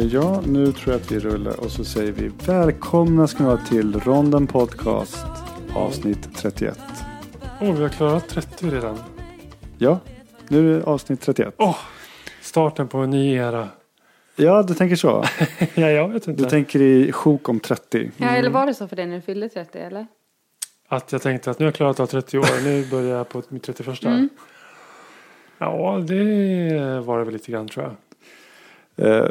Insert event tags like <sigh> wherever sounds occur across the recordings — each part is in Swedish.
Ja, nu tror jag att vi rullar och så säger vi välkomna ska ni vara till Ronden Podcast avsnitt 31. Åh, vi har klarat 30 redan. Ja, nu är det avsnitt 31. Åh, starten på en ny era. Ja, du tänker så. <laughs> ja, jag vet inte. Du tänker i sjok om 30. Ja, eller var det så för dig när du fyllde 30 eller? Att jag tänkte att nu har jag klarat av 30 år. Nu börjar jag på mitt 31. Mm. Ja, det var det väl lite grann tror jag. Eh,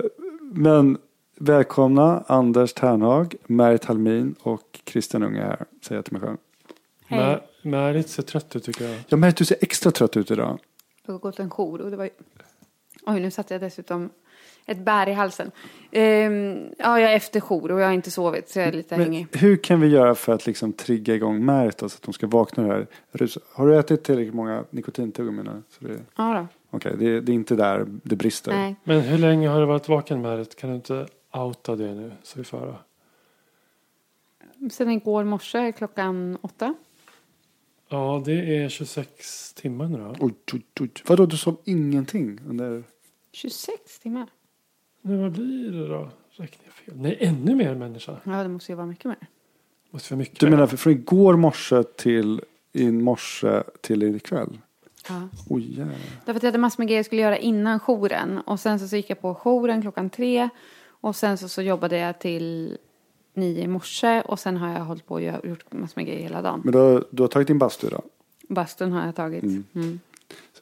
Men välkomna Anders Ternhag, Märit Halmin och Christian Unge här, säger jag till mig själv. Hej. Mä- Märit ser trött ut tycker jag. Ja, Märit, du ser extra trött ut idag. Jag har gått en jour och det var ju... Oj, nu satte jag dessutom ett bär i halsen. Ehm, ja, jag är efter jour och jag har inte sovit så jag är lite Men hängig. hur kan vi göra för att liksom trigga igång Märit då, så att de ska vakna här Har du ätit tillräckligt många nikotintuggummin det- Ja då. Okej, det, det är inte där det brister. Nej. Men hur länge har du varit vaken Märit? Kan du inte outa det nu så vi får höra? Sen igår morse klockan åtta. Ja, det är 26 timmar nu då. Oj, oj, oj. Vadå, du sov ingenting under... 26 timmar. Men vad blir det då? Räknar jag fel? Nej, ännu mer människa. Ja, det måste ju vara mycket mer. Måste vara mycket. Du menar från igår morse till i morse till ikväll? Ja. Oj, jävlar. Därför att jag hade massor med grejer jag skulle göra innan jouren. Och sen så, så gick jag på jouren klockan tre. Och sen så, så jobbade jag till nio i morse. Och sen har jag hållit på och gjort massor med grejer hela dagen. Men du har, du har tagit din bastu idag? Bastun har jag tagit. Mm.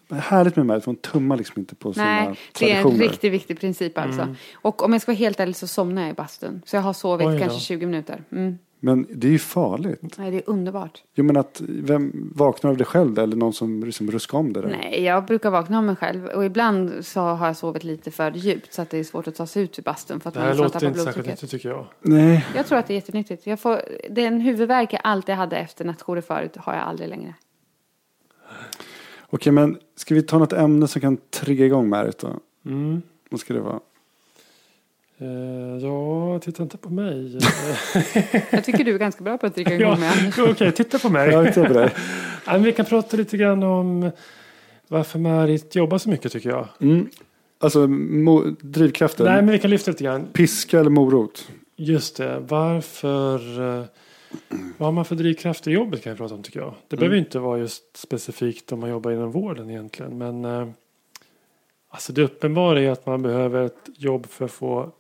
Men Härligt med Märit, för hon tummar liksom inte på sina Nej, det är en traditioner. riktigt viktig princip alltså. Och om jag ska vara helt ärlig så somnar jag i bastun. Så jag har sovit Oj då. kanske 20 minuter. Mm. Men det är ju farligt. Nej, det är underbart. Jag menar att vem vaknar av dig själv eller någon som liksom ruskar om det där? Nej, jag brukar vakna av mig själv. Och ibland så har jag sovit lite för djupt så att det är svårt att ta sig ut ur bastun för att Det man här nästan låter tappar inte särskilt nyttigt tycker jag. Nej. Jag tror att det är jättenyttigt. Jag får, den huvudvärk jag alltid hade efter nattjourer förut har jag aldrig längre. Okej, men ska vi ta något ämne som kan trigga igång Märit då? Mm. Vad ska det vara? Eh, ja, titta inte på mig. <laughs> Jag tycker du är ganska bra på att dricka igång ja, med. Okej, titta på mig. Jag tittar på dig. <laughs> Ja, vi kan prata lite grann om varför Marit jobbar så mycket tycker jag. Mm. Alltså drivkraften. Nej, men vi kan lyfta lite grann. Piska eller morot? Just det, varför... eh, Vad har man för drivkrafter i jobbet kan vi prata om tycker jag. Det behöver ju inte vara just specifikt om man jobbar inom vården egentligen. Men eh, alltså det uppenbara är att man behöver ett jobb för att få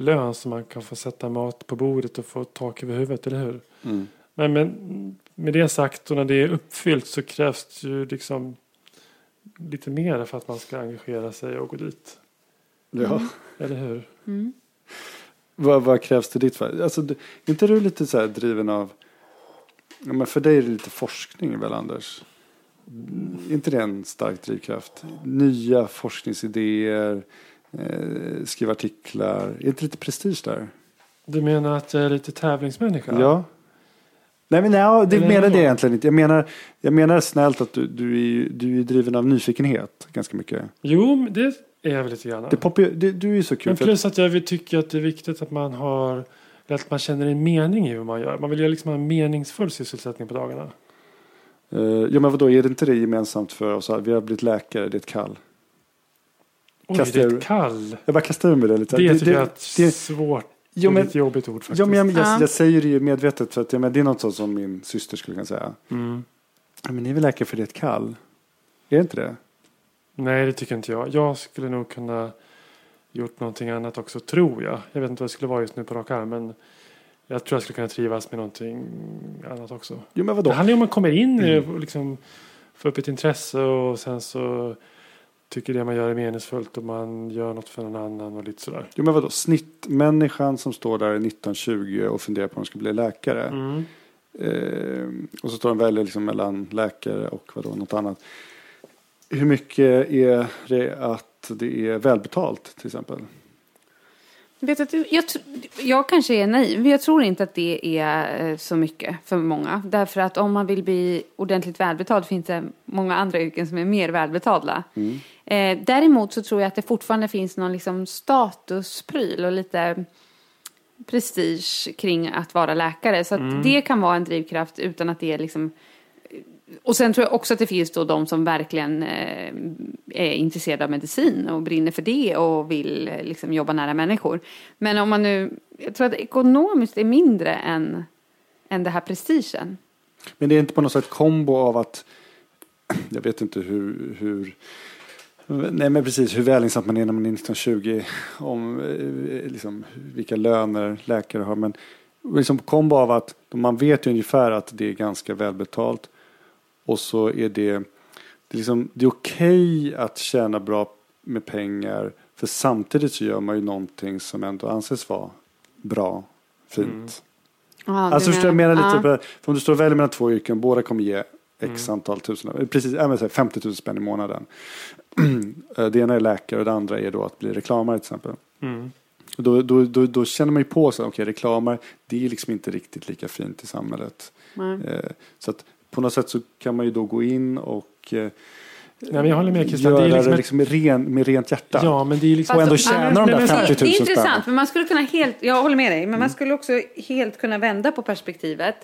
lön så man kan få sätta mat på bordet och få tak över huvudet, eller hur? Mm. Men, men med det sagt och när det är uppfyllt så krävs det ju liksom lite mer för att man ska engagera sig och gå dit. Ja. Eller hur? Mm. Vad, vad krävs det ditt för? Alltså, inte du lite så här driven av... Ja, men för dig är det lite forskning väl Anders? Inte det en stark drivkraft? Nya forskningsidéer, eh, skriva artiklar. Är inte lite prestige där? Du menar att jag är lite tävlingsmänniska? Ja. Nej men nej, det Eller menar det egentligen inte. Jag menar, jag menar snällt att du, du, är, du är driven av nyfikenhet ganska mycket. Jo, det är jag väl lite grann. Det poppar, det, du är ju så kul. Men plus att jag vill tycka att det är viktigt att man har att man känner en mening i vad man gör. Man vill ju liksom ha en meningsfull sysselsättning på dagarna. Eh, ja men vadå, är det inte det gemensamt för oss? Vi har blivit läkare, det är ett kall. Det är ur- kall. Jag bara kastar ur mig det lite. Det, tycker jag är ett det- svårt Jo, men- lite jobbigt ord faktiskt. Ja, men jag, jag, Ja. jag säger det ju medvetet för att men det är något sånt som min syster skulle kunna säga. mm. Men ni är väl läkare för det är ett kall? Är det inte det? Nej, det tycker inte jag. Jag skulle nog kunna gjort någonting annat också, tror jag. Jag vet inte vad det skulle vara just nu på rak arm, men jag tror jag skulle kunna trivas med någonting annat också. Jo men Det vadå? handlar ju om att man kommer in det och liksom får upp ett intresse och sen så tycker det man gör är meningsfullt och man gör något för någon annan och lite sådär. Jo men vadå? Snittmänniskan som står där 1920 och funderar på om de ska bli läkare. Mm. Eh, och så står de väljer liksom mellan läkare och vadå, något annat. Hur mycket är det att det är välbetalt till exempel? Vet att, jag, jag kanske är naiv, men jag tror inte att det är eh, så mycket för många. Därför att om man vill bli ordentligt välbetald finns det många andra yrken som är mer välbetalda. Eh, däremot så tror jag att det fortfarande finns någon liksom statuspryl och lite prestige kring att vara läkare. Så att det kan vara en drivkraft utan att det är liksom och sen tror jag också att det finns då de som verkligen eh, är intresserade av medicin och brinner för det och vill eh, liksom jobba nära människor. Men om man nu, jag tror att ekonomiskt är mindre än, än det här prestigen. Men det är inte på något sätt kombo av att <clears throat> jag vet inte hur, hur Nej men precis hur välinsatt man är när man är 1920 om eh, liksom, vilka löner läkare har. Men liksom kombo av att man vet ju ungefär att det är ganska välbetalt. Och så är det, det är, liksom, det är okej att tjäna bra med pengar. För samtidigt så gör man ju någonting som ändå anses vara bra, fint. Ja, Alltså du förstår jag menar lite, på- för om du står väljer mellan två yrken, båda kommer ge x antal tusen, precis, äh, men så här 50 000 spänn i månaden. <clears throat> Eh, det ena är läkare och det andra är då att bli reklamare till exempel. Mm. Då, då, då, då känner man ju på sig, okej reklamare, det är liksom inte riktigt lika fint i samhället. Eh, så att på något sätt så kan man ju då gå in och eh, Nej, men jag håller med Christian. göra Det är liksom det ett- liksom med, ren, med rent hjärta. Ja, men det är liksom... Och ändå Alltså, tjäna de där men- men- 50 000 Det är spänn. intressant, men man skulle kunna helt, jag håller med dig, men Mm. man skulle också helt kunna vända på perspektivet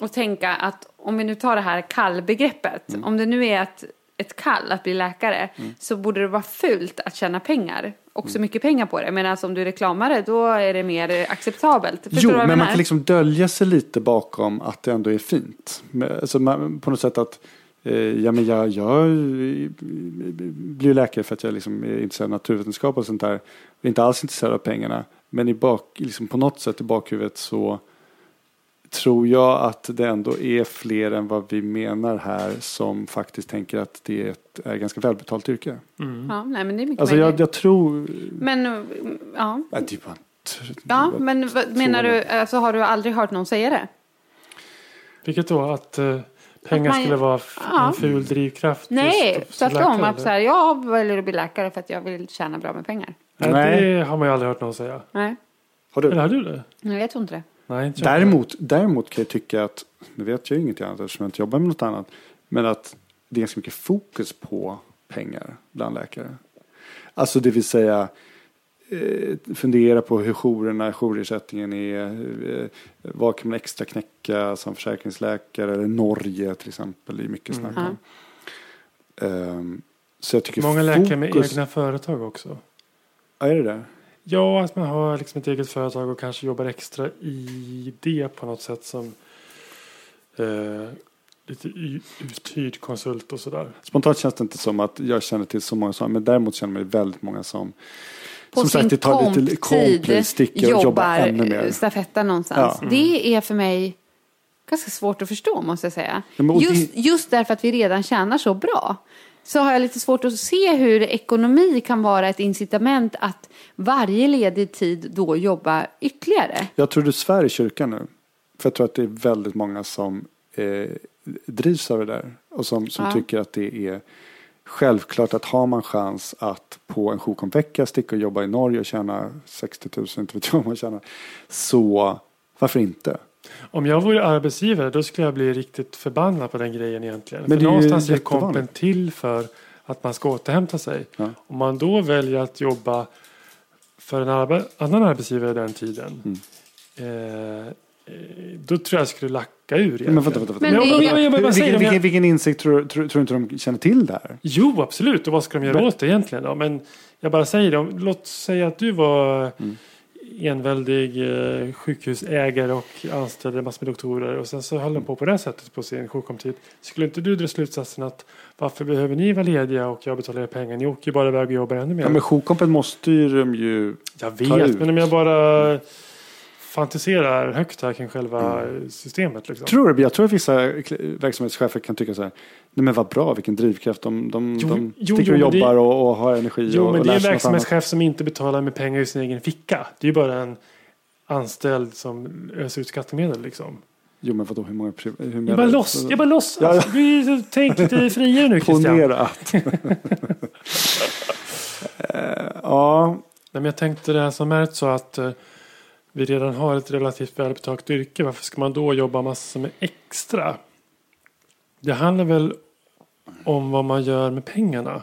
och tänka att om vi nu tar det här kallbegreppet, Mm. om det nu är ett, ett kall att bli läkare, så borde det vara fult att tjäna pengar, också Mm. mycket pengar på det. Medan om du är reklamare, då är det mer acceptabelt. Förstår Jo, jag men man kan liksom dölja sig lite bakom att det ändå är fint. Men, Alltså man, på något sätt att eh, ja, men jag, jag eh, blir läkare för att jag liksom är intresserad av naturvetenskap och sånt där. Och inte alls intresserad av pengarna. Men i bak, liksom på något sätt i bakhuvudet så tror jag att det ändå är fler än vad vi menar här som faktiskt tänker att det är ett är ganska välbetalt yrke. Mm. Ja, nej, men det är mycket Alltså jag, jag tror... Men, uh, ja. Bara tr- Ja, bara men vad, menar du, alltså har du aldrig hört någon säga det? Vilket då? Att eh, pengar Att man- skulle vara Ja. en ful drivkraft? Nej, tvärtom. läkare, Att så här, jag väljer att bli läkare för att jag vill tjäna bra med pengar. Nej. Nej, det har man ju aldrig hört någon säga. Nej, Har du? Eller har du det? nej jag tror inte det. Nej. Däremot, däremot kan jag tycka att, nu vet jag ju ingenting annat eftersom jag inte jobbar med något annat, men att det är ganska mycket fokus på pengar bland läkare. Alltså det vill säga eh, fundera på hur jourerna, jourersättningen är, eh, vad kan man extra knäcka som försäkringsläkare, eller Norge till exempel, det är mycket snack om. Ehm, så jag tycker Många läkare med fokus- egna företag också. Ja, är det det? Ja, att man har liksom ett eget företag och kanske jobbar extra i det på något sätt som eh, lite uthyrd konsult och sådär. Spontant känns det inte som att jag känner till så många som, men däremot känner man ju väldigt många som På som sin sagt, det tar lite komptid komplis, sticka och jobba ännu jobbar mer. stafetten någonstans. Ja. Det är för mig ganska svårt att förstå måste jag säga. Ja, just, det- just därför att vi redan tjänar så bra. Så har jag lite svårt att se hur ekonomi kan vara ett incitament att varje ledig tid då jobba ytterligare. Jag tror du svär i kyrkan nu. För jag tror att det är väldigt många som eh, drivs av det där. Och som, som Ja. tycker att det är självklart att har man chans att på en jourkompvecka sticka och jobba i Norge och tjäna 60 000, inte vet jag vad man tjänar. Så varför inte? Om jag vore arbetsgivare då skulle jag bli riktigt förbannad på den grejen egentligen. Men för det är ju någonstans är kompen till för att man ska återhämta sig. Ja. Om man då väljer att jobba för en arbe- annan arbetsgivare den tiden. Mm. Eh, eh, då tror jag jag skulle lacka ur egentligen. Men vänta, vänta, vänta. Men Men jag bara säger vilken, vilken, vilken insikt tror, tror, tror inte de känner till det här? Jo, absolut. Och vad ska de göra Men- åt det egentligen då? Men jag bara säger det. Om- Låt säga att du var Mm. Enväldig eh, sjukhusägare och anställde massor med doktorer och sen så höll de på på det sättet på sin sjukdomstid. Skulle inte du dra slutsatsen att varför behöver ni vara lediga och jag betalar er pengar? Ni åker ju bara iväg och jobbar ännu mer. Ja, men jourkompen måste ju de ju... jag vet, men om jag bara fantiserar högt här kring själva Mm. systemet. Liksom. Tror du, jag tror att vissa verksamhetschefer kan tycka så här. Nej men vad bra, vilken drivkraft. De, de, Jo, de jo, jo, och men det- jobbar och, och har energi Jo, och, men och det är en verksamhetschef som inte betalar med pengar i sin egen ficka. Det är ju bara en anställd som öser ut skattemedel liksom. Jo men vadå, hur många... Hur Jag bara du? loss, jag bara loss. Ja, ja. Alltså, vi- tänk lite friare nu Christian. Ponera att... <laughs> <laughs> Eh, ja, Nej, men jag tänkte det här som märkt så att eh, vi redan har ett relativt välbetalt yrke. Varför ska man då jobba massor med extra? Det handlar väl om vad man gör med pengarna.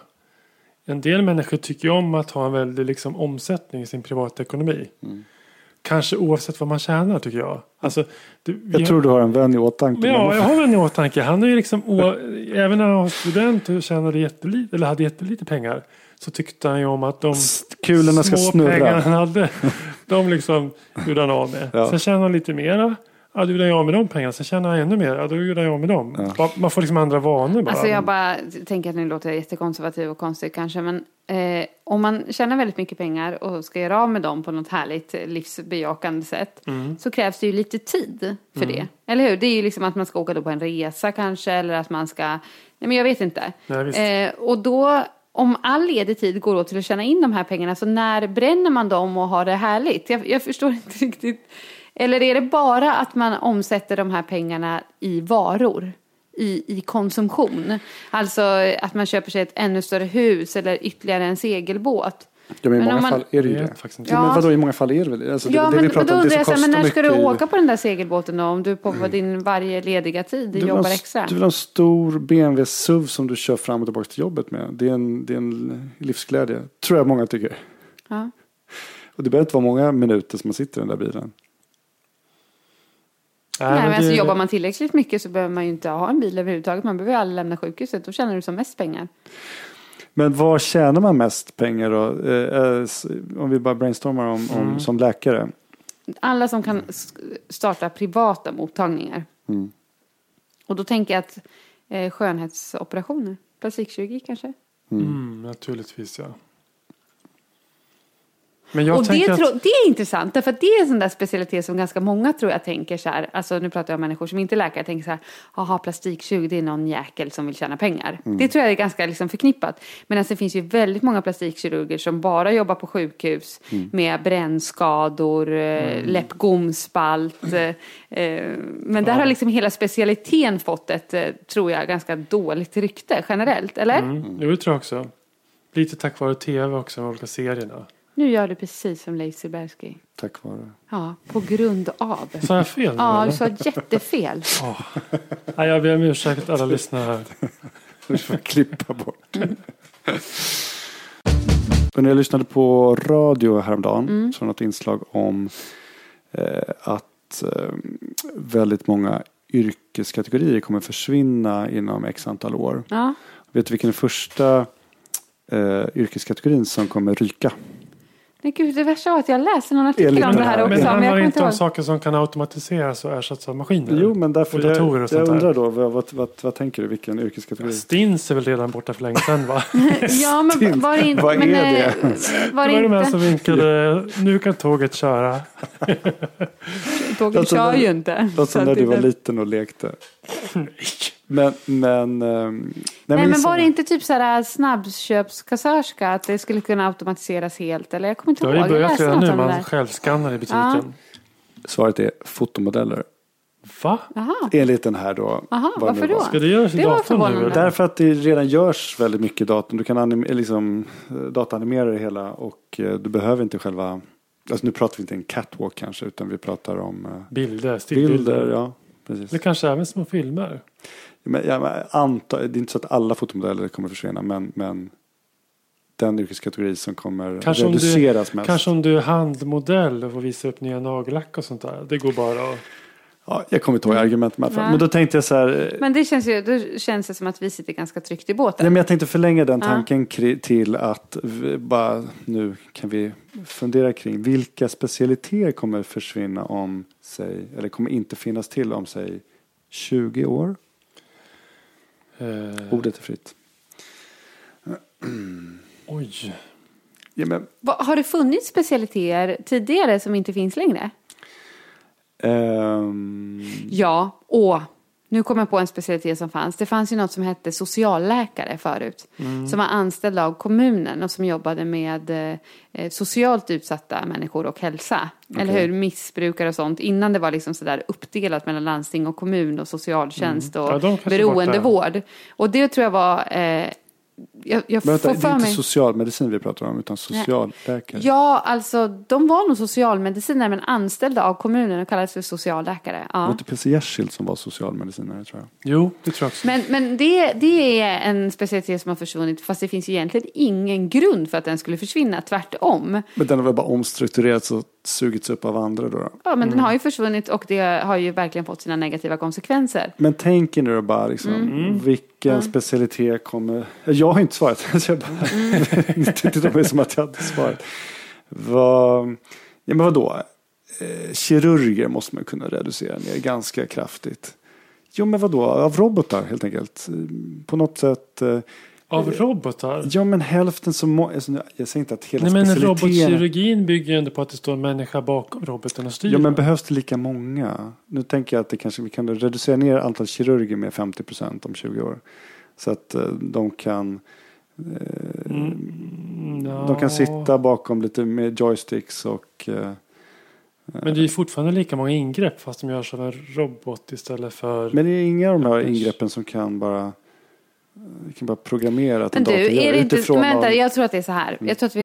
En del människor tycker om att ha en väldig liksom, omsättning i sin privatekonomi. Mm. Kanske oavsett vad man tjänar tycker jag. Alltså, det, jag har- tror du har en vän i åtanke. Ja, jag har en i åtanke. Han är ju liksom, å, även när han var student och tjänade jättelite, eller hade jättelite pengar. Så tyckte han ju om att de kulorna ska små snurra. pengar han hade. <laughs> De liksom gjorde han av med. Ja. Sen tjänade han lite mera. Ja, då gjorde han av med de pengarna. Sen tjänade han ännu mer. Ja, då gjorde han av med dem. Ja. Man får liksom andra vanor bara. Alltså jag bara tänker att nu låter jag jättekonservativ och konstigt kanske. Men eh, om man tjänar väldigt mycket pengar och ska göra av med dem på något härligt eh, livsbejakande sätt. Mm. Så krävs det ju lite tid för det. Eller hur? Det är ju liksom att man ska åka då på en resa kanske. Eller att man ska, nej men jag vet inte. Nej, visst. Eh, och då, om all ledig tid går åt till att tjäna in de här pengarna. Så när bränner man dem och har det härligt? Jag, jag förstår <laughs> inte riktigt. Eller är det bara att man omsätter de här pengarna i varor? I, i konsumtion. Alltså att man köper sig ett ännu större hus eller ytterligare en segelbåt. Ja, men i Men många man- fall är det ju det. faktiskt inte. Ja. Men vadå, i många fall är det väl? Alltså, det, ja, det men, vi pratar då om, det undrar som men när ska du åka på den där segelbåten då? Om du på din varje lediga tid Du jobbar ha, extra? du vill ha en stor BMW SUV som du kör fram och tillbaka till jobbet med. Det är en, det är en livsglädje. Tror jag många tycker. Ja. Och det behöver inte vara många minuter som man sitter i den där bilen. Nej, Nej, men men alltså, det- jobbar man tillräckligt mycket så behöver man ju inte ha en bil överhuvudtaget. Man behöver ju aldrig lämna sjukhuset. Då tjänar du som mest pengar. Men var tjänar man mest pengar då? Eh, eh, om vi bara brainstormar om, om Mm. som läkare. Alla som kan starta privata mottagningar. Mm. Och då tänker jag att eh, skönhetsoperationer, plastikkirurgi kanske. Mm, naturligtvis ja. Men jag och det, att... tro, det är intressant, därför att det är en sån där specialitet som ganska många tror jag tänker så här, alltså nu pratar jag om människor som inte är läkare, tänker så här, jaha plastikkirurg det är någon jäkel som vill tjäna pengar. Mm. Det tror jag är ganska liksom förknippat. Men det finns ju väldigt många plastikkirurger som bara jobbar på sjukhus Mm. med brännskador, mm. läppgomspalt. Eh, eh, men där har liksom hela specialiteten fått ett, eh, tror jag, ganska dåligt rykte generellt, eller? Mm, jo, det tror jag också. Lite tack vare tv också, de olika serierna. Nu gör du precis som Leif Silbersky. Tack vare. Ja, på grund av. Sa jag fel? Ja, du sa jättefel. <laughs> Nej, jag ber om ursäkt alla lyssnare. Vi <laughs> får klippa bort. Och när jag lyssnade på radio häromdagen Mm. så var det något inslag om eh, att eh, väldigt många yrkeskategorier kommer försvinna inom x antal år. Ja. Vet du vilken är första eh, yrkeskategorin som kommer ryka? Men gud, det värsta var att jag läste någon artikel om det här också. Men det Men jag handlar inte om ihåg. saker som kan automatiseras och ersättas av maskiner? Jo, men därför Och datorer jag, och sånt jag undrar då, vad, vad, vad, vad tänker du, vilken yrkeskategori? Stins är väl redan borta för länge sedan va? <laughs> Ja, men var det inte... Vad men, är det? eh, Var Det var det de här som vinkade, nu kan tåget köra. Tåget Låter kör ju inte. Låt Så som när det du var liten och lekte. <laughs> Nej. Men, men... ehm, Nej, men så- var det inte typ så här snabbköpskassörska? Att det skulle kunna automatiseras helt? Eller jag kommer inte Det har ihåg. ju börjat redan nu, man självskannar i butiken. Svaret är fotomodeller. Va? Jaha. Enligt den här då. Aha, varför var. då? Ska det göras i Det var datorn nu? Därför att det redan görs väldigt mycket i datorn. Du kan anim- liksom, eh, dataanimera det hela och eh, du behöver inte själva... Alltså nu pratar vi inte en catwalk kanske utan vi pratar om eh, Bilder, stillbilder. bilder. Ja, precis. Eller kanske även små filmer. Men, ja, men anta, det är inte så att alla fotomodeller kommer försvinna men, men den yrkeskategori som kommer Kanske om, du, reduceras mest. kanske om du är handmodell och får visa upp nya nagellack och sånt där. Det går bara att... Ja, jag kommer inte ihåg argumentet med Ja. Men då tänkte jag så här. eh, Men det känns ju, då känns det som att vi sitter ganska tryggt i båten. Nej, men jag tänkte förlänga den Ja. tanken kri- till att vi bara nu kan vi fundera kring vilka specialiteter kommer försvinna om sig, eller kommer inte finnas till om sig 20 år? Eh, Ordet är fritt. <clears throat> oj. Ja, men, Va- Har det funnits specialiteter tidigare som inte finns längre? ehm, Ja, och nu kommer jag på en specialitet som fanns. Det fanns ju något som hette socialläkare förut. Som var anställd av kommunen och som jobbade med eh, socialt utsatta människor och hälsa. Eller hur? Missbrukare och sånt. Innan det var liksom sådär uppdelat mellan landsting och kommun och socialtjänst Ja, de och är beroendevård. Och det tror jag var... Eh, jag jag men vänta, får det är för inte mig... socialmedicin vi pratar om utan socialläkare. Ja, alltså de var nog socialmedicinare men anställda av kommunen och kallades för socialläkare. Det var Ja. inte P.C. Jersild som var socialmedicinare tror jag. Jo, det tror jag också. Men, men det, det är en specialitet som har försvunnit fast det finns ju egentligen ingen grund för att den skulle försvinna, tvärtom. Men den har väl bara omstrukturerats och sugits upp av andra då. då. Ja, men den Mm. har ju försvunnit och det har ju verkligen fått sina negativa konsekvenser. Men tänk er nu då bara liksom, Mm. Vilken specialitet kommer... Jag har inte svarat. <laughs> Så jag bara, Mm. <laughs> det tittar på mig som att jag hade svarat. Vad, ja, men vadå? Eh, kirurger måste man kunna reducera ner ganska kraftigt. Jo men vadå, av robotar helt enkelt. Eh, På något sätt. Eh, Av robotar? Ja men hälften så många. Alltså, jag säger inte att hela Nej men robotkirurgin bygger ju ändå på att det står en människa bakom roboten och styr. Ja men behövs det lika många? Nu tänker jag att det kanske vi kan reducera ner antal kirurger med 50 procent om 20 år. Så att eh, de kan Mm, ja. De kan sitta bakom lite med joysticks och eh, Men det är fortfarande lika många ingrepp fast de görs av en robot istället för... Men det är inga av de här ingreppen som kan bara eh, kan bara programmera att en dator gör det utifrån Men vänta, jag tror att det är så här. Jag tror att vi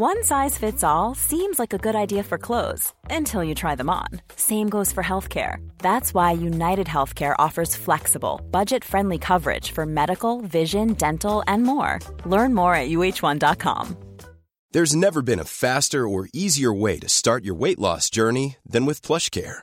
One size fits all seems like a good idea for clothes until you try them on. Same goes for healthcare. That's why United Healthcare offers flexible, budget friendly coverage for medical, vision, dental, and more. Learn more at uh1.com. There's never been a faster or easier way to start your weight loss journey than with PlushCare.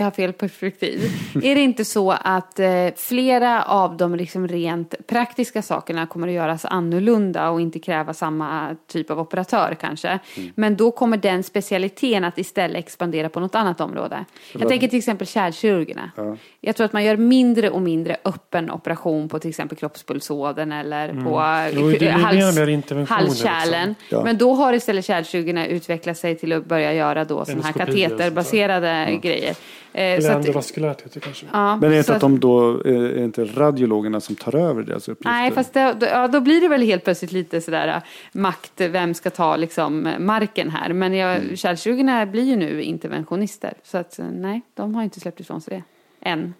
Jag har fel perspektiv. är det inte så att eh, flera av de liksom rent praktiska sakerna kommer att göras annorlunda och inte kräva samma typ av operatör kanske. Men då kommer den specialiteten att istället expandera på något annat område. Jag tänker till exempel kärlkirurgerna. Jag tror att man gör mindre och mindre öppen operation på till exempel kroppspulsådern eller på Jo, det blir eh, hals, interventioner, halskärlen. liksom. Ja. Men då har istället kärlkirurgerna utvecklat sig till att börja göra då sådana här Endoskopi och sånt där. kateterbaserade grejer. Eh, Eller endovaskulärt heter det kanske. Ja, Men är det inte att de då eh, är inte radiologerna som tar över deras uppgifter? Nej, fast det, då, ja, då blir det väl helt plötsligt lite sådär äh, makt, vem ska ta liksom marken här. Men jag, Mm. kärlkirurgerna blir ju nu interventionister. Så att eh, nej, de har inte släppt ifrån sig det. Än.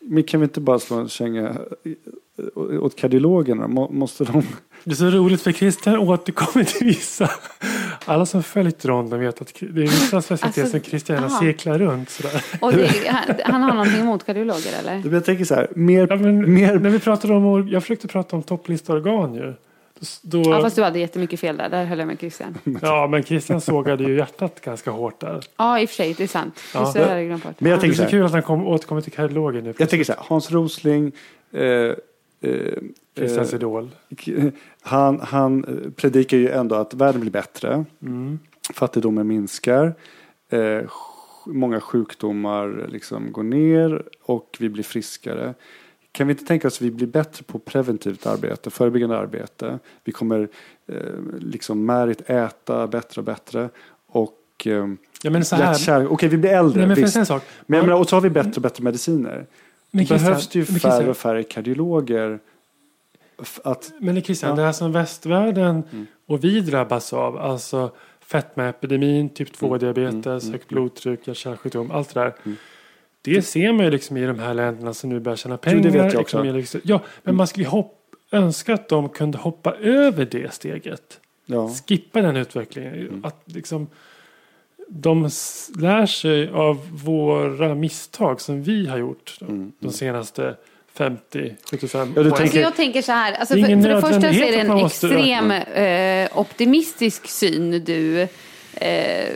Men kan vi inte bara slå en känga eh, åt kardiologerna? Må- Måste de... Det är så roligt för Christian återkommer till vissa. Alla som följt ronden vet att det är vissa specialiteter Alltså, som Christian gärna aha. cirklar runt sådär. Och det, <laughs> han, han har någonting emot kardiologer eller? Men Jag tänker så här, mer... Ja, men, mer När vi pratade om, jag försökte prata om topplistorgan ju. Då, Ja, fast du hade jättemycket fel där. Där höll jag med Christian. <laughs> ja, men Christian sågade ju hjärtat ganska hårt där. Ja, i och för sig, det är sant. Ja. Hade jag. Men jag Det är tänker så kul att han kom, återkommer till kardiologen nu. jag tänker så här Hans Rosling, eh, eh, Christians eh, idol. <laughs> han, han eh, predikar ju ändå att världen blir bättre. Mm. Fattigdomen minskar. Eh, många sjukdomar liksom går ner och vi blir friskare. Kan vi inte tänka oss att vi blir bättre på preventivt arbete, förebyggande arbete. Vi kommer eh, liksom märigt äta bättre och bättre. Och eh, Ja, men så här. Okej, vi blir äldre, Nej, men visst. en sak? Men jag menar, och så har vi bättre och bättre mediciner. Christian, behövs det ju färre och färre kardiologer. Att, Men Christian, Ja. det här som västvärlden Mm. och vi drabbas av, alltså fetmaepidemin, typ 2-diabetes, mm, mm, högt blodtryck, hjärt-kärlsjukdom, allt det där. Mm. Det ser man ju liksom i de här länderna som nu börjar tjäna Jo, pengar. det vet jag också. liksom- Ja, men man skulle hopp, önska att de kunde hoppa över det steget. ja. Skippa den utvecklingen. Mm. Att liksom, de lär sig av våra misstag som vi har gjort de, Mm, de senaste 50, 75 Ja. Alltså jag tänker så här, alltså för, för det första så är det en extrem eh, optimistisk syn du eh,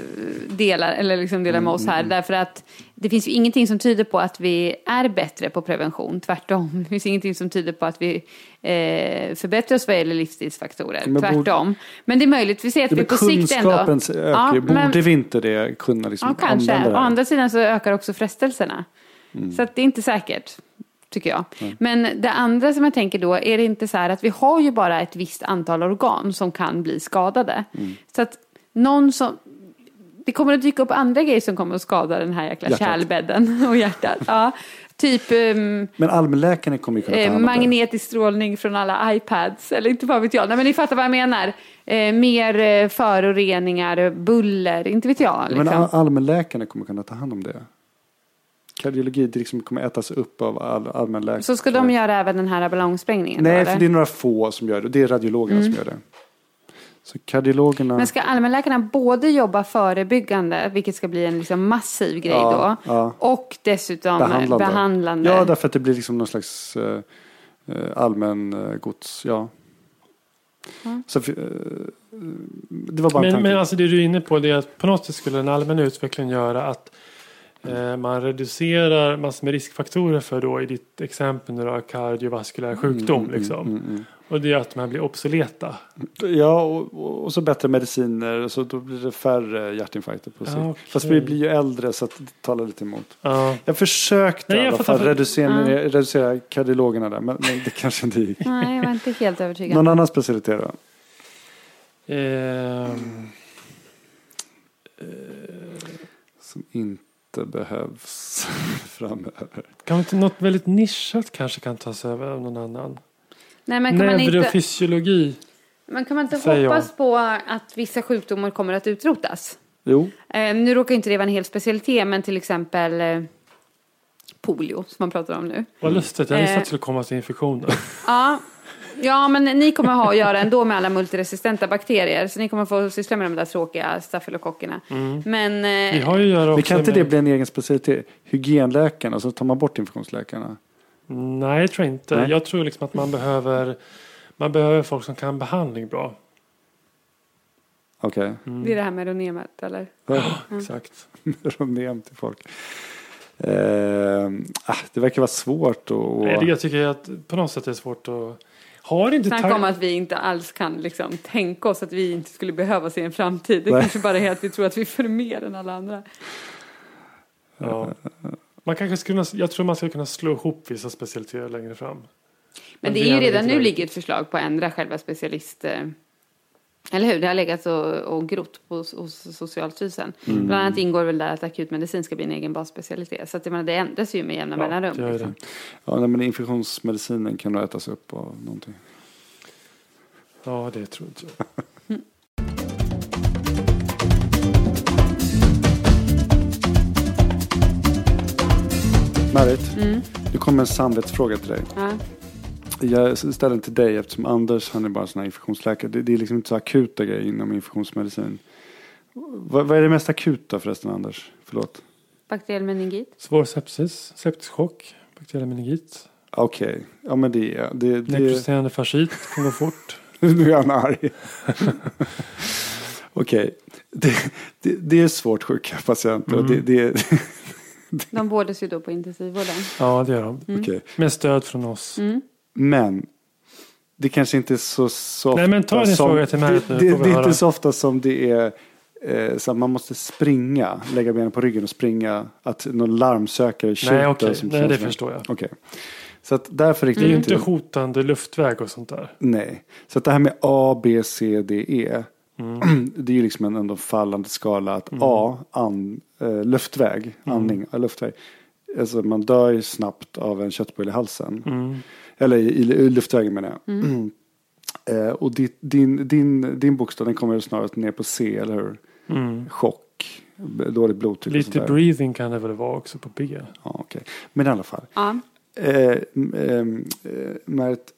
delar, eller liksom delar med oss Mm, här. Därför att det finns ju ingenting som tyder på att vi är bättre på prevention, tvärtom. Det finns ingenting som tyder på att vi eh, oss vad gäller livsstilsfaktorer, Men borde- tvärtom. Men det är möjligt, vi ser att vi på sikt ändå... kunskapen ökar Ja. Borde men- vi inte det kunna liksom Ja, kanske. använda det Å andra sidan så ökar också frestelserna. Mm. Så det är inte säkert, tycker jag. Men det andra som jag tänker då, är det inte så här att vi har ju bara ett visst antal organ som kan bli skadade. Mm. Så att någon som... Det kommer att dyka upp andra grejer som kommer att skada den här jäkla Hjärtat. kärlbädden <laughs> och hjärtat. Ja, typ ehm, Men allmänläkarna kommer ju kunna ta eh, hand om det. magnetisk strålning från alla iPads. Eller inte vad vet jag. Nej, men ni fattar vad jag menar. Eh, mer eh, föroreningar, buller, inte vet jag. Men Liksom. all- allmänläkarna kommer kunna ta hand om det. Kardiologi det liksom kommer ätas upp av all, allmänläkare. Så ska de göra även den här ballongsprängningen? Nej, då, för det är några få som gör det. Det är radiologerna som gör det. Så kardiologerna... Men ska allmänläkarna både jobba förebyggande, vilket ska bli en liksom massiv grej Ja, då, ja. och dessutom behandlande? behandlande. Ja, därför att det blir liksom någon slags eh, eh, allmän eh, gods. Ja. Så, eh, det var bara en Men, men alltså det du är inne på det är att på något sätt skulle en allmän utveckling göra att eh, man reducerar massor med riskfaktorer för då i ditt exempel nu då, kardiovaskulär sjukdom. Mm, liksom. mm, mm, Och det är att man blir obsoleta. Ja, och, och så bättre mediciner. Så då blir det färre hjärtinfarkter på sikt. Ja, okej. Fast vi blir ju äldre så att det talar lite emot. Ja. Jag försökte Nej, i jag alla fattar fall för- reducera, reducera kardiologerna där. Men, men det kanske inte gick. Nej, jag var inte helt övertygad. Någon annan specialitet då? Ehm, Som inte behövs <laughs> framöver. kan inte något väldigt nischat kanske kan tas över av någon annan? Nej, men kan man inte, Neurofysiologi. men kan man inte säger jag. hoppas på att vissa sjukdomar kommer att utrotas? Jo, Eh, nu råkar inte det vara en hel specialitet, men till exempel eh, polio som man pratar om nu. Vad lustigt, jag visste Eh. att det skulle komma till infektioner. Ja, ja men ni kommer ha att göra ändå med alla multiresistenta bakterier. Så ni kommer få syssla med de där tråkiga stafylokockerna. Men eh, Vi har ju att göra men också kan inte med... det bli en egen specialitet? Hygienläkarna, så tar man bort infektionsläkarna. Nej, jag tror inte. Nej. Jag tror liksom att man behöver man behöver folk som kan behandling bra. Okej, det är det här med ronemet, eller? Exakt. <laughs> Ronem till folk. Eh, ah, det verkar vara svårt att... Nej, det, jag tycker att på något sätt är det svårt att... Har inte Snacka om att vi inte alls kan liksom, tänka oss att vi inte skulle behöva se en framtid. Det Nej. kanske bara är att vi tror att vi får mer än alla andra. Ja. Man kanske skulle, jag tror man skulle kunna slå ihop vissa specialiteter längre fram. Men det vi är ju redan nu det. ligger ett förslag på att ändra själva specialist... eh, Eller hur? Det har legat och, och grott på, hos Socialstyrelsen. Mm. Bland annat ingår väl där att akutmedicin ska bli en egen basspecialitet. Så att menar, det ändras ju med jämna Ja, mellanrum. det Liksom. det. Ja, nej, men infektionsmedicinen kan nog ätas upp av någonting. <laughs> Ja, det tror inte jag. Marit, Mm. nu kommer en samvetsfråga till dig. Ja. Jag ställer den till dig eftersom Anders han är bara sån här infektionsläkare. Det, det är liksom inte så akuta grejer inom infektionsmedicin. Vad, vad är det mest akuta förresten Anders? Förlåt. Bakteriell meningit. Svår sepsis, septisk chock, bakteriell meningit, Okej, ja men det är det. det nekrotiserande fascit kan gå fort. <laughs> nu är han arg. <laughs> Okej, det, det, det är svårt sjuka patienter. Mm. Det, det, <laughs> De vårdas ju då på intensivvården. Ja, det gör de. okej. Med stöd från oss. Mm. Men det kanske inte är så, så Nej, men ta din som, fråga till mig det, det, vi det är inte så ofta som det är eh, så att man måste springa, lägga benen på ryggen och springa. Att någon larmsökare tjuter. okej. som Nej, det förstår jag. Okej. Så att därför Det riktigt är ju inte... inte hotande luftväg och sånt där. Nej. Så att det här med A, B, C, D, E. Mm. <clears throat> Det är ju liksom en ändå fallande skala. Att A, an, eh, luftväg, Mm. andning, ja, luftväg. Alltså man dör ju snabbt av en köttbulle i halsen. Mm. Eller i, i, i luftvägen menar jag. Eh, och ditt, din, din, din bokstav den kommer snarare ner på C, eller hur? Mm. Chock, dåligt blodtryck och Lite breathing kan det väl vara också på B. Ja, okej. Men i alla fall. Ja. Eh, ehm, eh, Märt,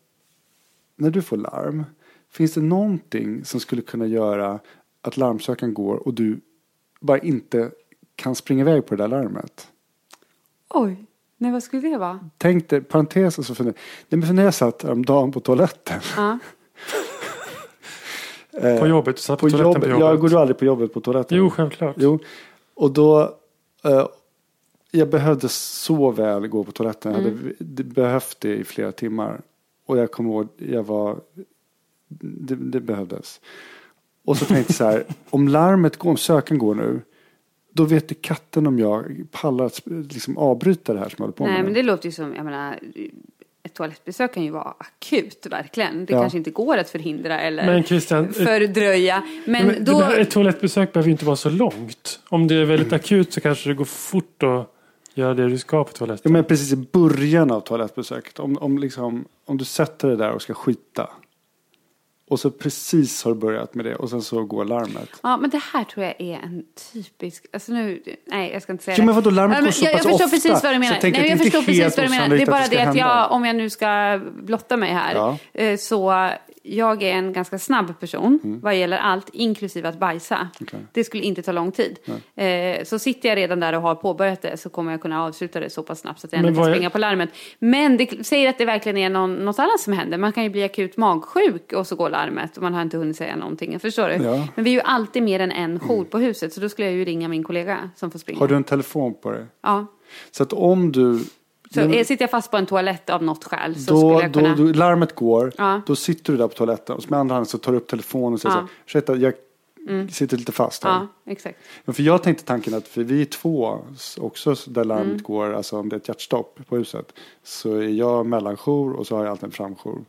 när du får larm, finns det någonting som skulle kunna göra att larmsökaren går och du bara inte kan springa iväg på det där larmet? Oj, nej vad skulle det vara? Tänk dig, parentes och så funderar Nej men när jag satt häromdagen på toaletten. Ja. <laughs> eh, På jobbet? Du satt på, på toaletten jobbet. på jobbet? Jag går du aldrig på jobbet på toaletten? Jo, självklart. Jo, och då eh, jag behövde så väl gå på toaletten. Jag hade det- behövt det i flera timmar. Och jag kommer ihåg, jag var, det, det behövdes. Och så tänkte jag så här, om larmet går, om söken går nu. Då vet det katten om jag pallar att liksom avbryta det här som jag håller på Nej, med. men nu. det låter ju som, jag menar, ett toalettbesök kan ju vara akut, verkligen. Det Ja. kanske inte går att förhindra eller Men Christian, ett, fördröja. Men, men då... ett toalettbesök behöver ju inte vara så långt. Om det är väldigt Mm. akut så kanske det går fort att göra det du ska på Ja, toaletten. men precis i början av toalettbesöket. Om, om, liksom, om du sätter dig där och ska skita. Och så precis har du börjat med det och sen så går larmet. Ja, men det här tror jag är en typisk, alltså nu, nej jag ska inte säga Jo, det. men vadå, larmet Ja, går så jag, jag pass förstår ofta, precis vad du jag menar. Nej, att jag förstår precis vad du menar. Det är att bara det att hända. jag, om jag nu ska blotta mig här, Ja. eh, så jag är en ganska snabb person vad gäller allt, inklusive att bajsa. Mm. Okej. Det skulle inte ta lång tid. Eh, så sitter jag redan där och har påbörjat det så kommer jag kunna avsluta det så pass snabbt så att jag ändå kan vad är- springa på larmet. Men det säger att det verkligen är någon, något annat som händer. Man kan ju bli akut magsjuk och så går larmet och man har inte hunnit säga någonting. Förstår du? Ja. Men vi är ju alltid mer än en jour på huset så då skulle jag ju ringa min kollega som får springa. Har du en telefon på dig? Ja. Så att om du... Så Men- eh, sitter jag fast på en toalett av något skäl så då, skulle jag då, kunna... då, larmet går, Ja. då sitter du där på toaletten och med andra handen så tar du upp telefonen och säger Ja. Mm. så här, ursäkta, jag sitter lite fast här. Ja, exakt. Ja, för jag tänkte tanken att för vi är två också där larmet Mm. går, alltså om det är ett hjärtstopp på huset. Så är jag mellanjour och så har jag alltid en framjour.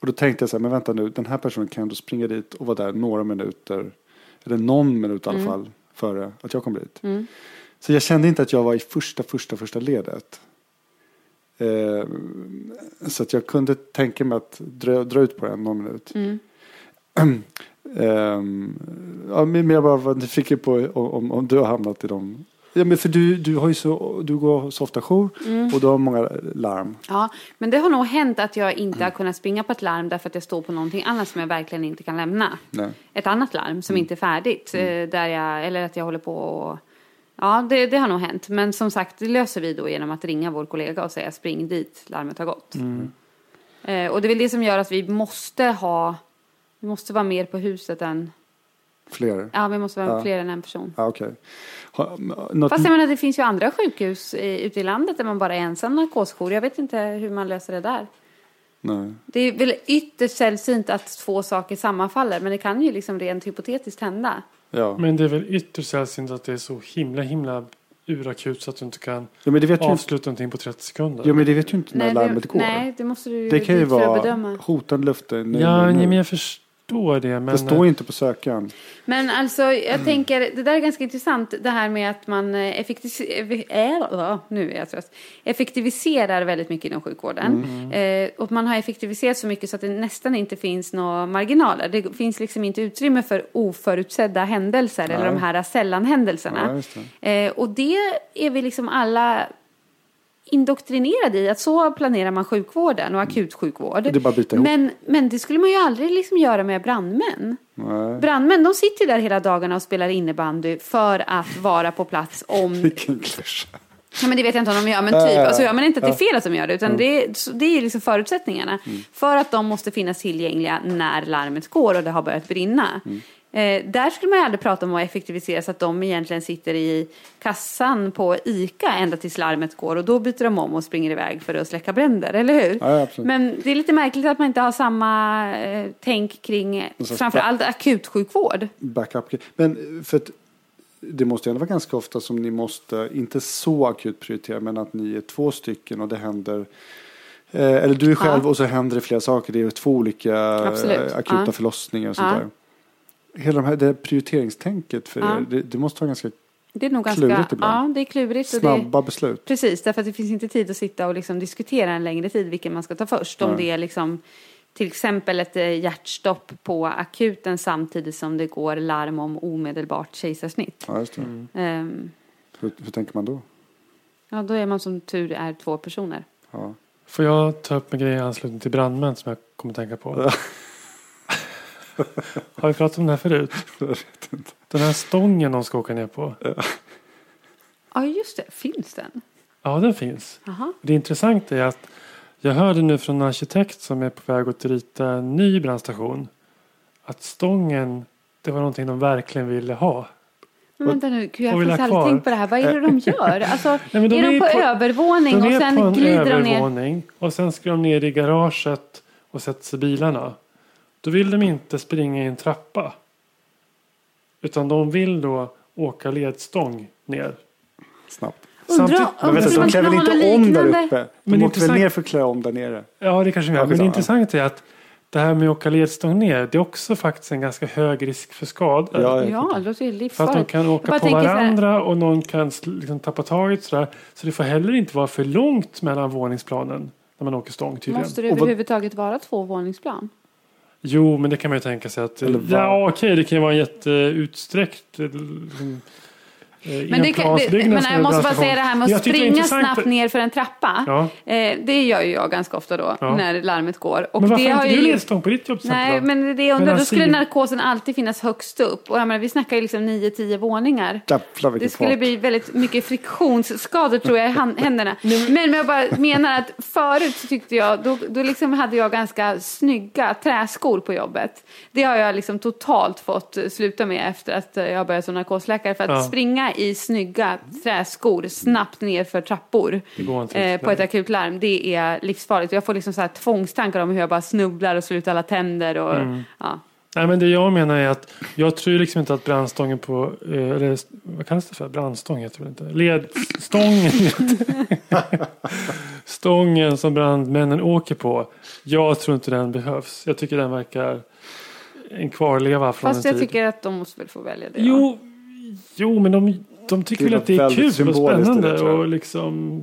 Och då tänkte jag så här, men vänta nu, den här personen kan ändå springa dit och vara där några minuter, eller någon minut i Mm. alla fall, före att jag kom dit. Så jag kände inte att jag var i första, första, första ledet. Eh, så att jag kunde tänka mig att dra, dra ut på den någon minut. Mm. <clears throat> Ehm, ja, men jag bara var nyfiken på om, om du har hamnat i dem. Ja, men för du, du, har ju så, du går så ofta jour Mm. och du har många larm. Ja, men det har nog hänt att jag inte har kunnat springa på ett larm därför att jag står på någonting annat som jag verkligen inte kan lämna. Nej. Ett annat larm som inte är färdigt. eh, Där jag, eller att jag håller på och... Ja, det, det har nog hänt. Men som sagt, det löser vi då genom att ringa vår kollega och säga spring dit, larmet har gått. Eh, och det är väl det som gör att vi måste ha... Vi måste vara mer på huset än... Fler? Ja, vi måste vara Ja. fler än en person. Ja, okej. Ha, något, Fast jag menar, det finns ju andra sjukhus i, ute i landet där man bara är ensam narkosjour. Jag vet inte hur man löser det där. nej. Det är väl ytterst sällsynt att två saker sammanfaller, men det kan ju liksom rent hypotetiskt hända. Ja. Men det är väl ytterst sällsynt att det är så himla himla urakut så att du inte kan ja, men det vet ju inte, avsluta någonting på 30 sekunder. ja, men det vet ju inte när Nej, larmet det, går. nej, det måste du det kan ju vara bedöma. hotande luften. Nej, ja, nej, men jag förstår det. Men, Det står ju inte på sökaren. Men alltså, jag tänker, det där är ganska intressant, det här med att man eh, effektiviserar, äh, nu är jag trött, effektiviserar väldigt mycket inom sjukvården. Eh, och man har effektiviserat så mycket så att det nästan inte finns några marginaler. Det finns liksom inte utrymme för oförutsedda händelser eller de här sällanhändelserna. Ja, det. Eh, och det är vi liksom alla indoktrinerade i att så planerar man sjukvården och akutsjukvård. Det. Men, men det skulle man ju aldrig liksom göra med brandmän. Nej. Brandmän de sitter ju där hela dagarna och spelar innebandy för att vara på plats om... <laughs> Vilken klyscha. Ja, men det vet jag inte om de gör, men typ. Alltså, jag menar inte att det är fel att de gör det, utan det, är, det är liksom förutsättningarna. För att de måste finnas tillgängliga när larmet går och det har börjat brinna. Eh, där skulle man ju aldrig prata om att effektivisera så att de egentligen sitter i kassan på ICA ända tills larmet går och då byter de om och springer iväg för att släcka bränder, eller hur? Ja. Men det är lite märkligt att man inte har samma eh, tänk kring framförallt akutsjukvård. Backup. Men för att det måste ju ändå vara ganska ofta som ni måste, inte så akut prioritera, men att ni är två stycken och det händer eh, eller du är själv Ja. och så händer det flera saker. Det är två olika Absolut. eh, akuta Ja. förlossningar och sånt där. Hela de här, det här prioriteringstänket för Ja. er, det, det måste vara ganska Det är nog ganska, Klurigt ibland. ja det är klurigt. Och det, snabba beslut. Precis, därför att det finns inte tid att sitta och liksom diskutera en längre tid vilken man ska ta först. Om det är liksom till exempel ett eh, hjärtstopp på akuten samtidigt som det går larm om omedelbart kejsarsnitt. Ja, just det. Ehm, Hur, hur tänker man då? ja, då är man som tur är två personer. Ja. Får jag ta upp en grej i anslutning till brandmän som jag kommer att tänka på? <laughs> <laughs> Har vi pratat om det här förut? Jag vet inte. Den här stången de ska åka ner på. Ja, just det. Finns den? Ja, den finns. Jaha. Det intressanta är att jag hörde nu från en arkitekt som är på väg att rita en ny brandstation. Att stången, det var någonting de verkligen ville ha. Men vänta nu, gud, jag har ha aldrig tänkt på det här. Vad är det de gör? <laughs> Alltså, men de är de är på, på- övervåning De och är sen på en glider de ner? övervåning och sen ska de ner i garaget och sätter sig i bilarna. Då vill de inte springa i en trappa. Utan de vill då åka ledstång ner. Snabbt. Undra, Samtidigt- Men undra om man de klär kan väl inte om där uppe? Men De åker väl intressant- ner för att klä om där nere? Ja, det kanske Ja, gör. Men det intressanta är att det här med att åka ledstång ner, det är också faktiskt en ganska hög risk för skador. Ja, Ja, det låter ju För att de kan åka på varandra och någon kan liksom tappa taget sådär. Så det får heller inte vara för långt mellan våningsplanen när man åker stång tydligen. Måste det överhuvudtaget vara två våningsplan? Jo, men det kan man ju tänka sig att... Eller ja, okej, det kan ju vara en jätteutsträckt... eh, Liksom, Men, det kan, det, men jag måste bara säga det här med Men att jag springa snabbt ner för en trappa. Ja. Eh, det gör ju jag ganska ofta då, Ja. när larmet går. Och Men varför det har inte du ledstång på ditt jobb Nej, men det jag undrar, då skulle narkosen alltid finnas högst upp. Och jag menar, vi snackar ju liksom 9-10 våningar. Jävlar Det skulle fart. bli väldigt mycket friktionsskador tror jag i <laughs> händerna. Men jag bara menar att förut så tyckte jag, då, då liksom hade jag ganska snygga träskor på jobbet. Det har jag liksom totalt fått eh, sluta med efter att eh, jag började som narkosläkare. För att Ja. springa i snygga träskor snabbt ner för trappor eh, på ett akutlarm, det är livsfarligt. Jag får liksom så här tvångstankar om hur jag bara snubblar och slår ut alla tänder. Och, Mm. ja. Nej, men det jag menar är att jag tror liksom inte att brandstången på, eh, eller vad kallas det för? Brandstång heter det inte? Ledstången <laughs> Stången som brandmännen åker på. Jag tror inte den behövs. Jag tycker den verkar en kvarleva från Fast en jag tid. tycker att de måste väl få välja det. va? Jo, men de, de tycker Det väl att det är kul och det, spännande. jag. och liksom,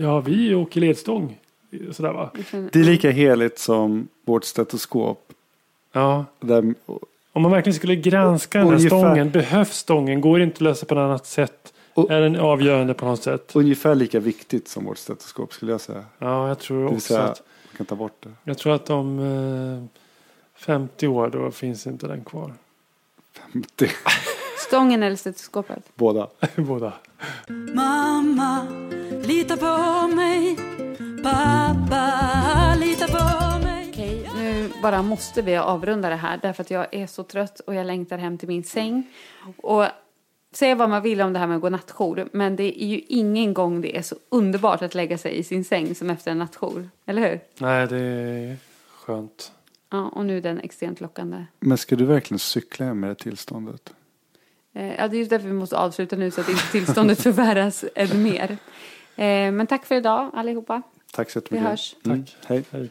ja, vi åker ledstång. Sådär va? Det är lika heligt som vårt stetoskop. Ja. Där, Om man verkligen skulle granska den här Ungefär- stången. Behövs stången? Går det inte att lösa på något annat sätt? Och- är den avgörande på något sätt? ungefär lika viktigt som vårt stetoskop skulle jag säga. Ja, jag tror Det också säga, att, man kan ta bort det. jag tror att om eh, 50 år då finns inte den kvar. det <laughs> Stången eller stetoskopet? båda. <laughs> Båda. Mamma, lita på mig. Pappa, lita på mig. Okej, nu bara måste vi avrunda det här därför att jag är så trött och jag längtar hem till min säng. Och säga vad man vill om det här med att gå nattjour, men det är ju ingen gång det är så underbart att lägga sig i sin säng som efter en nattjour. Eller hur? Nej, det är skönt. Ja, och nu är den extremt lockande. Men ska du verkligen cykla hem med det tillståndet? Eh, Ja, det är just därför vi måste avsluta nu så att inte tillståndet <laughs> förvärras ännu mer. Eh, Men tack för idag allihopa. Tack så Vi jättemycket. hörs. Mm, hej. Hej.